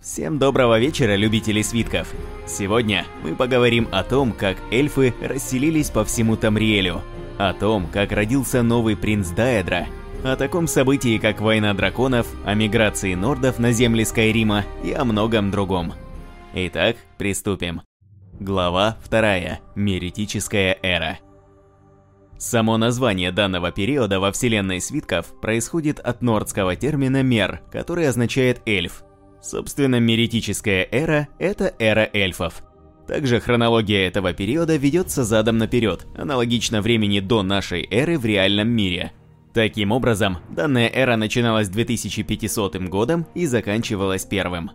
Всем доброго вечера, любители свитков! Сегодня мы поговорим о том, как эльфы расселились по всему Тамриэлю, о том, как родился новый принц Даэдра, о таком событии, как война драконов, о миграции нордов на земли Скайрима и о многом другом. Итак, приступим. Глава 2. Меритическая эра. Само название данного периода во вселенной свитков происходит от нордского термина «мер», который означает «эльф», Собственно, меритическая эра – это эра эльфов. Также хронология этого периода ведется задом наперед, аналогично времени до нашей эры в реальном мире. Таким образом, данная эра начиналась 2500 годом и заканчивалась первым.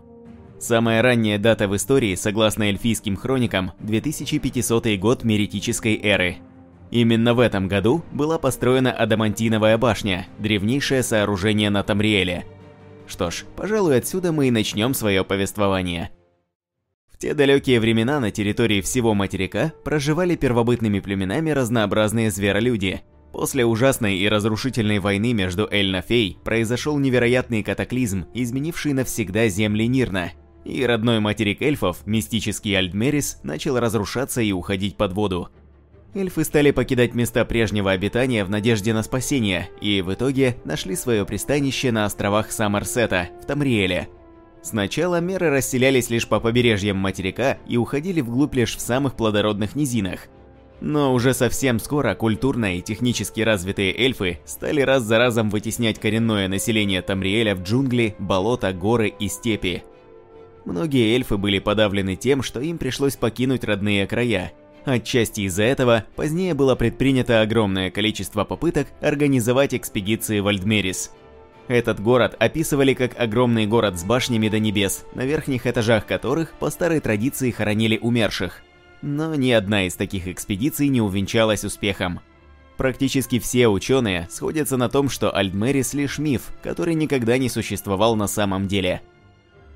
Самая ранняя дата в истории, согласно эльфийским хроникам, 2500 год меритической эры. Именно в этом году была построена Адамантиновая башня, древнейшее сооружение на Тамриэле – что ж, пожалуй, отсюда мы и начнем свое повествование. В те далекие времена на территории всего материка проживали первобытными племенами разнообразные зверолюди. После ужасной и разрушительной войны между Эльнафей произошел невероятный катаклизм, изменивший навсегда земли Нирна. И родной материк эльфов, мистический Альдмерис, начал разрушаться и уходить под воду эльфы стали покидать места прежнего обитания в надежде на спасение, и в итоге нашли свое пристанище на островах Саммерсета, в Тамриэле. Сначала меры расселялись лишь по побережьям материка и уходили вглубь лишь в самых плодородных низинах. Но уже совсем скоро культурно и технически развитые эльфы стали раз за разом вытеснять коренное население Тамриэля в джунгли, болота, горы и степи. Многие эльфы были подавлены тем, что им пришлось покинуть родные края, Отчасти из-за этого позднее было предпринято огромное количество попыток организовать экспедиции в Альдмерис. Этот город описывали как огромный город с башнями до небес, на верхних этажах которых по старой традиции хоронили умерших. Но ни одна из таких экспедиций не увенчалась успехом. Практически все ученые сходятся на том, что Альдмерис лишь миф, который никогда не существовал на самом деле –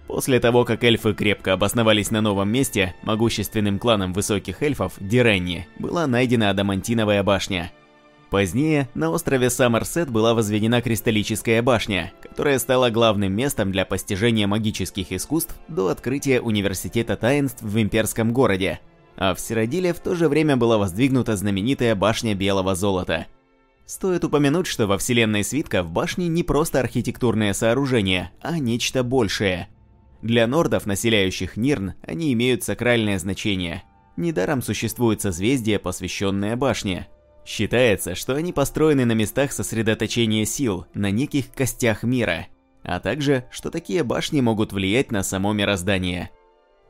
После того, как эльфы крепко обосновались на новом месте, могущественным кланом высоких эльфов, Диренни, была найдена Адамантиновая башня. Позднее на острове Саммерсет была возведена Кристаллическая башня, которая стала главным местом для постижения магических искусств до открытия Университета таинств в имперском городе. А в Сиродиле в то же время была воздвигнута знаменитая башня Белого Золота. Стоит упомянуть, что во вселенной свитка в башне не просто архитектурное сооружение, а нечто большее – для нордов, населяющих Нирн, они имеют сакральное значение. Недаром существует созвездие, посвященное башне. Считается, что они построены на местах сосредоточения сил, на неких костях мира, а также, что такие башни могут влиять на само мироздание.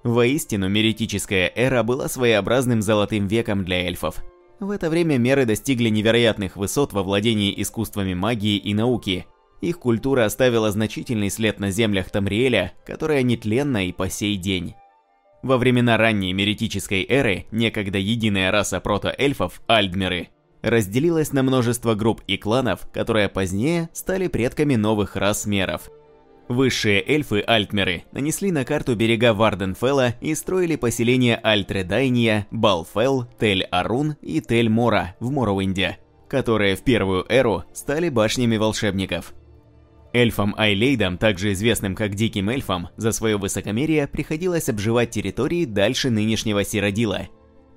Воистину, меритическая эра была своеобразным золотым веком для эльфов. В это время меры достигли невероятных высот во владении искусствами магии и науки, их культура оставила значительный след на землях Тамриэля, которая нетленна и по сей день. Во времена ранней меритической эры, некогда единая раса протоэльфов, альдмеры, разделилась на множество групп и кланов, которые позднее стали предками новых рас меров. Высшие эльфы Альтмеры нанесли на карту берега Варденфелла и строили поселения Альтредайния, Балфел, Тель-Арун и Тель-Мора в Моровинде, которые в первую эру стали башнями волшебников – Эльфам Айлейдам, также известным как Диким Эльфам, за свое высокомерие приходилось обживать территории дальше нынешнего Сиродила.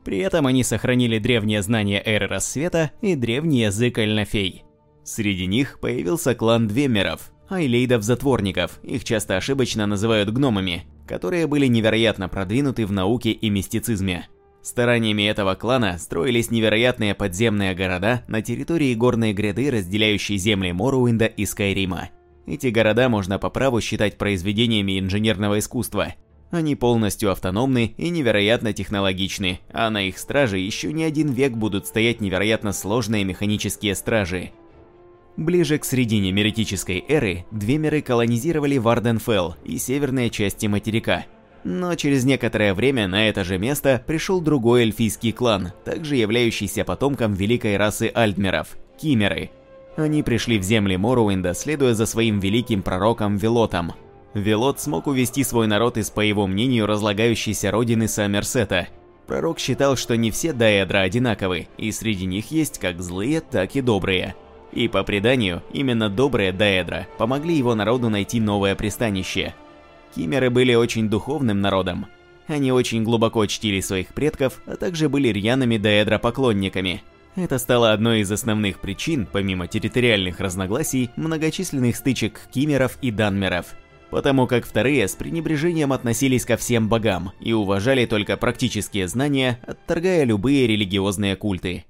При этом они сохранили древние знания Эры Рассвета и древний язык Эльнафей. Среди них появился клан Двемеров, айлейдов-затворников, их часто ошибочно называют гномами, которые были невероятно продвинуты в науке и мистицизме. Стараниями этого клана строились невероятные подземные города на территории горной гряды, разделяющей земли Моруинда и Скайрима. Эти города можно по праву считать произведениями инженерного искусства. Они полностью автономны и невероятно технологичны, а на их страже еще не один век будут стоять невероятно сложные механические стражи. Ближе к середине меритической эры Двемеры колонизировали Варденфелл и северные части материка. Но через некоторое время на это же место пришел другой эльфийский клан, также являющийся потомком великой расы Альдмеров – Кимеры – они пришли в земли Моруинда, следуя за своим великим пророком Велотом. Велот смог увести свой народ из, по его мнению, разлагающейся родины Саммерсета. Пророк считал, что не все Даэдра одинаковы, и среди них есть как злые, так и добрые. И по преданию, именно добрые Даэдра помогли его народу найти новое пристанище. Кимеры были очень духовным народом. Они очень глубоко чтили своих предков, а также были рьяными доэдро-поклонниками. Это стало одной из основных причин, помимо территориальных разногласий, многочисленных стычек кимеров и данмеров. Потому как вторые с пренебрежением относились ко всем богам и уважали только практические знания, отторгая любые религиозные культы.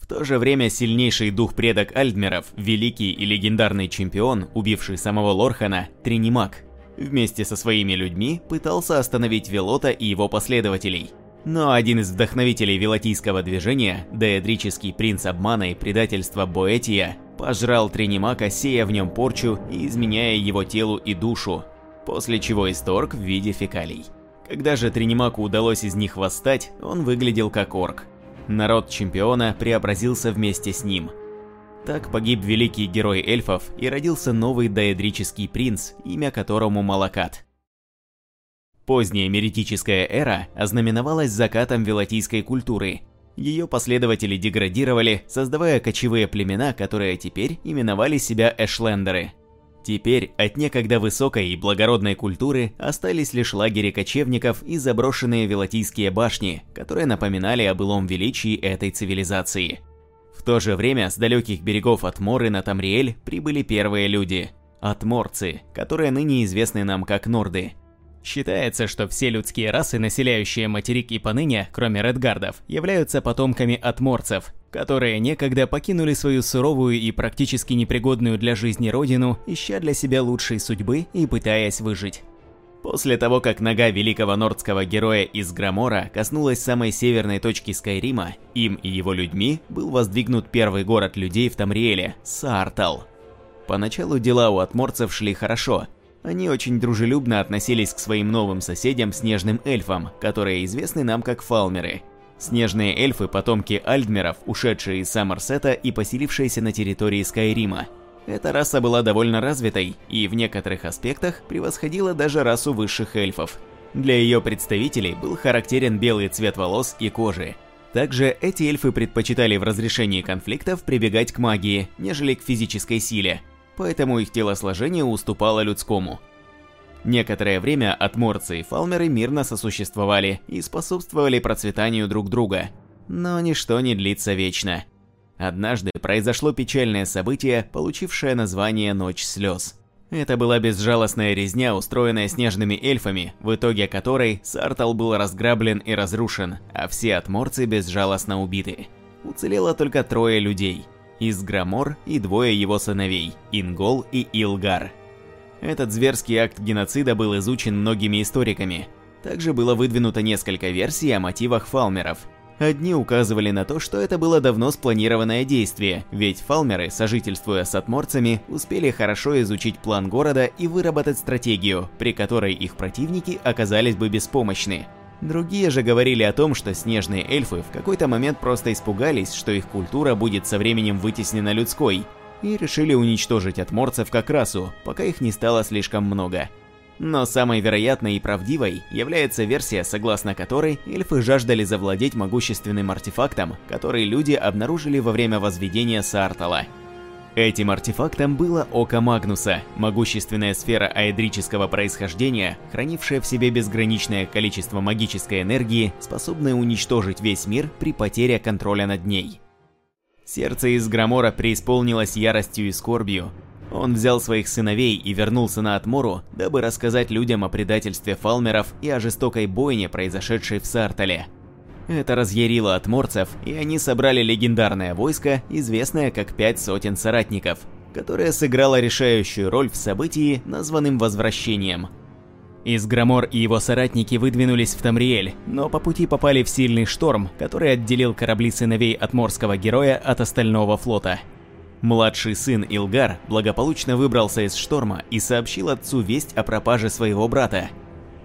В то же время сильнейший дух предок Альдмеров, великий и легендарный чемпион, убивший самого Лорхана, Тринимак, вместе со своими людьми пытался остановить Велота и его последователей. Но один из вдохновителей велотийского движения, деэдрический принц обмана и предательства Боэтия, пожрал Тринимака, сея в нем порчу и изменяя его телу и душу, после чего исторг в виде фекалий. Когда же Тринимаку удалось из них восстать, он выглядел как орк. Народ чемпиона преобразился вместе с ним – так погиб великий герой эльфов и родился новый доэдрический принц, имя которому Малакат. Поздняя меритическая эра ознаменовалась закатом велатийской культуры. Ее последователи деградировали, создавая кочевые племена, которые теперь именовали себя эшлендеры. Теперь от некогда высокой и благородной культуры остались лишь лагеря кочевников и заброшенные велатийские башни, которые напоминали о былом величии этой цивилизации. В то же время с далеких берегов Атморы на Тамриэль прибыли первые люди – атморцы, которые ныне известны нам как норды. Считается, что все людские расы, населяющие материк и поныне, кроме редгардов, являются потомками атморцев, которые некогда покинули свою суровую и практически непригодную для жизни родину, ища для себя лучшей судьбы и пытаясь выжить. После того, как нога великого нордского героя из Грамора коснулась самой северной точки Скайрима, им и его людьми был воздвигнут первый город людей в Тамриэле – Саартал. Поначалу дела у отморцев шли хорошо. Они очень дружелюбно относились к своим новым соседям, снежным эльфам, которые известны нам как фалмеры. Снежные эльфы – потомки альдмеров, ушедшие из Саммерсета и поселившиеся на территории Скайрима – эта раса была довольно развитой и в некоторых аспектах превосходила даже расу высших эльфов. Для ее представителей был характерен белый цвет волос и кожи. Также эти эльфы предпочитали в разрешении конфликтов прибегать к магии, нежели к физической силе, поэтому их телосложение уступало людскому. Некоторое время отморцы и фалмеры мирно сосуществовали и способствовали процветанию друг друга. Но ничто не длится вечно. Однажды произошло печальное событие, получившее название «Ночь слез». Это была безжалостная резня, устроенная снежными эльфами, в итоге которой Сартал был разграблен и разрушен, а все отморцы безжалостно убиты. Уцелело только трое людей – Изграмор и двое его сыновей – Ингол и Илгар. Этот зверский акт геноцида был изучен многими историками. Также было выдвинуто несколько версий о мотивах фалмеров – Одни указывали на то, что это было давно спланированное действие, ведь фалмеры, сожительствуя с отморцами, успели хорошо изучить план города и выработать стратегию, при которой их противники оказались бы беспомощны. Другие же говорили о том, что снежные эльфы в какой-то момент просто испугались, что их культура будет со временем вытеснена людской, и решили уничтожить отморцев как расу, пока их не стало слишком много. Но самой вероятной и правдивой является версия, согласно которой эльфы жаждали завладеть могущественным артефактом, который люди обнаружили во время возведения Сартала. Этим артефактом было Око Магнуса, могущественная сфера аэдрического происхождения, хранившая в себе безграничное количество магической энергии, способная уничтожить весь мир при потере контроля над ней. Сердце из Грамора преисполнилось яростью и скорбью, он взял своих сыновей и вернулся на Атмору, дабы рассказать людям о предательстве фалмеров и о жестокой бойне, произошедшей в Сартале. Это разъярило отморцев, и они собрали легендарное войско, известное как Пять сотен соратников, которое сыграло решающую роль в событии, названном Возвращением. Изграмор и его соратники выдвинулись в Тамриэль, но по пути попали в сильный шторм, который отделил корабли сыновей отморского героя от остального флота. Младший сын Илгар благополучно выбрался из шторма и сообщил отцу весть о пропаже своего брата.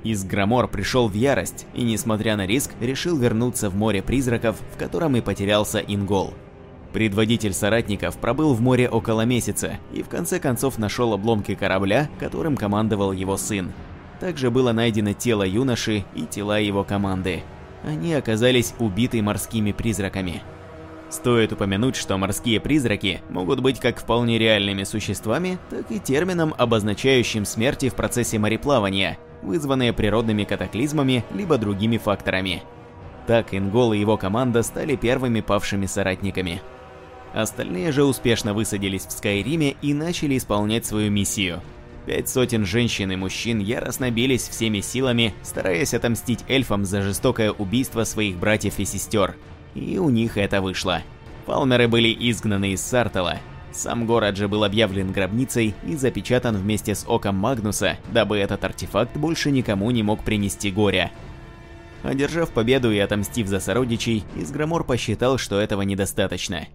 Изгромор пришел в ярость и, несмотря на риск, решил вернуться в море призраков, в котором и потерялся Ингол. Предводитель соратников пробыл в море около месяца и в конце концов нашел обломки корабля, которым командовал его сын. Также было найдено тело юноши и тела его команды. Они оказались убиты морскими призраками. Стоит упомянуть, что морские призраки могут быть как вполне реальными существами, так и термином, обозначающим смерти в процессе мореплавания, вызванные природными катаклизмами либо другими факторами. Так Ингол и его команда стали первыми павшими соратниками. Остальные же успешно высадились в Скайриме и начали исполнять свою миссию. Пять сотен женщин и мужчин яростно бились всеми силами, стараясь отомстить эльфам за жестокое убийство своих братьев и сестер. И у них это вышло. Палмеры были изгнаны из Сартала. Сам город же был объявлен гробницей и запечатан вместе с Оком Магнуса, дабы этот артефакт больше никому не мог принести горя. Одержав победу и отомстив за сородичей, Изгромор посчитал, что этого недостаточно.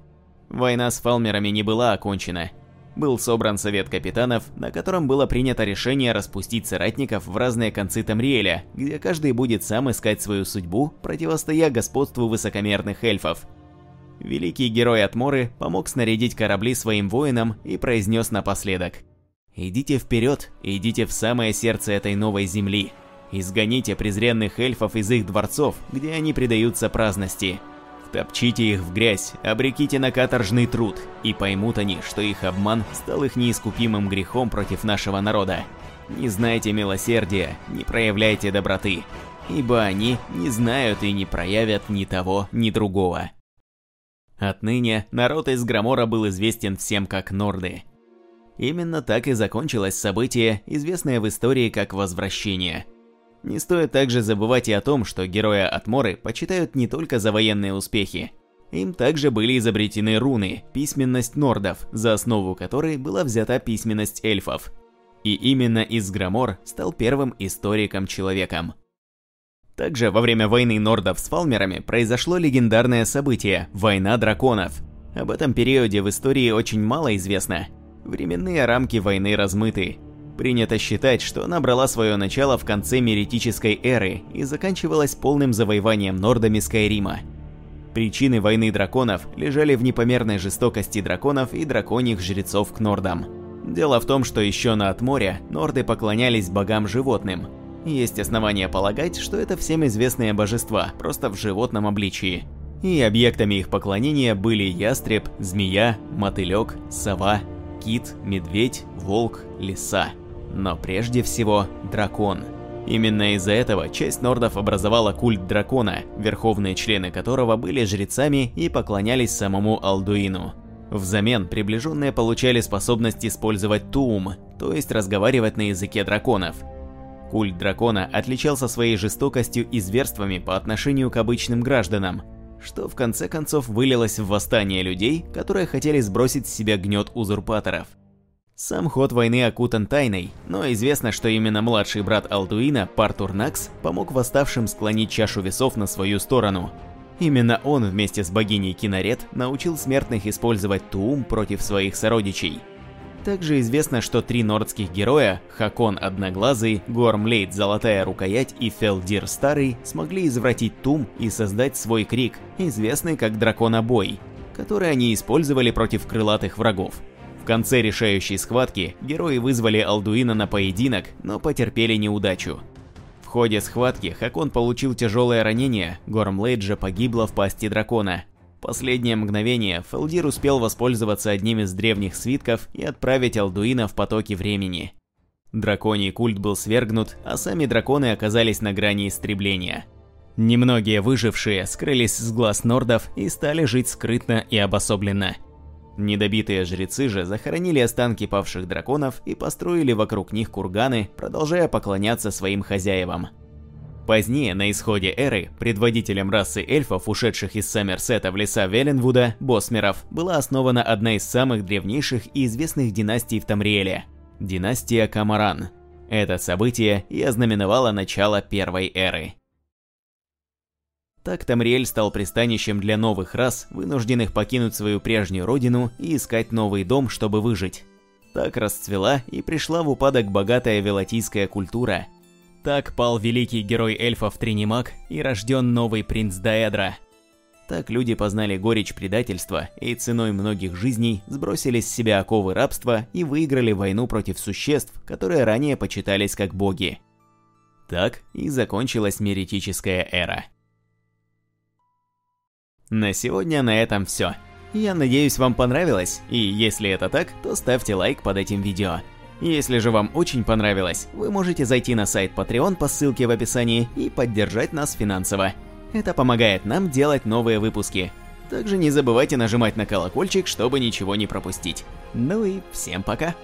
Война с Фалмерами не была окончена. Был собран совет капитанов, на котором было принято решение распустить соратников в разные концы Тамриэля, где каждый будет сам искать свою судьбу, противостоя господству высокомерных эльфов – Великий герой Атморы помог снарядить корабли своим воинам и произнес напоследок. «Идите вперед, идите в самое сердце этой новой земли. Изгоните презренных эльфов из их дворцов, где они предаются праздности. Втопчите их в грязь, обреките на каторжный труд, и поймут они, что их обман стал их неискупимым грехом против нашего народа. Не знайте милосердия, не проявляйте доброты, ибо они не знают и не проявят ни того, ни другого». Отныне народ из Громора был известен всем как Норды. Именно так и закончилось событие, известное в истории как Возвращение. Не стоит также забывать и о том, что героя Атморы почитают не только за военные успехи. Им также были изобретены руны, письменность нордов, за основу которой была взята письменность эльфов. И именно Изгромор стал первым историком-человеком. Также во время войны нордов с фалмерами произошло легендарное событие – Война драконов. Об этом периоде в истории очень мало известно. Временные рамки войны размыты. Принято считать, что она брала свое начало в конце меритической эры и заканчивалась полным завоеванием нордами Скайрима. Причины войны драконов лежали в непомерной жестокости драконов и драконьих жрецов к нордам. Дело в том, что еще на Атморе норды поклонялись богам-животным – есть основания полагать, что это всем известные божества, просто в животном обличии. И объектами их поклонения были ястреб, змея, мотылек, сова, кит, медведь, волк, лиса. Но прежде всего дракон. Именно из-за этого часть нордов образовала культ дракона, верховные члены которого были жрецами и поклонялись самому Алдуину. Взамен приближенные получали способность использовать туум, то есть разговаривать на языке драконов, Культ дракона отличался своей жестокостью и зверствами по отношению к обычным гражданам, что в конце концов вылилось в восстание людей, которые хотели сбросить с себя гнет узурпаторов. Сам ход войны окутан тайной, но известно, что именно младший брат Алтуина, Партур Накс, помог восставшим склонить чашу весов на свою сторону. Именно он вместе с богиней Кинарет научил смертных использовать Туум против своих сородичей. Также известно, что три нордских героя, Хакон Одноглазый, Гормлейд Золотая Рукоять и Фелдир Старый, смогли извратить Тум и создать свой крик, известный как Драконобой, который они использовали против крылатых врагов. В конце решающей схватки герои вызвали Алдуина на поединок, но потерпели неудачу. В ходе схватки Хакон получил тяжелое ранение, Гормлейд же погибла в пасти дракона, последнее мгновение Фелдир успел воспользоваться одним из древних свитков и отправить Алдуина в потоки времени. Драконий культ был свергнут, а сами драконы оказались на грани истребления. Немногие выжившие скрылись с глаз нордов и стали жить скрытно и обособленно. Недобитые жрецы же захоронили останки павших драконов и построили вокруг них курганы, продолжая поклоняться своим хозяевам. Позднее, на исходе эры, предводителем расы эльфов, ушедших из Саммерсета в леса Веленвуда, Босмеров, была основана одна из самых древнейших и известных династий в Тамриэле – династия Камаран. Это событие и ознаменовало начало первой эры. Так Тамриэль стал пристанищем для новых рас, вынужденных покинуть свою прежнюю родину и искать новый дом, чтобы выжить. Так расцвела и пришла в упадок богатая велатийская культура – так пал великий герой эльфов Тринимак и рожден новый принц Даэдра. Так люди познали горечь предательства и ценой многих жизней сбросили с себя оковы рабства и выиграли войну против существ, которые ранее почитались как боги. Так и закончилась меритическая эра. На сегодня на этом все. Я надеюсь вам понравилось, и если это так, то ставьте лайк под этим видео. Если же вам очень понравилось, вы можете зайти на сайт Patreon по ссылке в описании и поддержать нас финансово. Это помогает нам делать новые выпуски. Также не забывайте нажимать на колокольчик, чтобы ничего не пропустить. Ну и всем пока!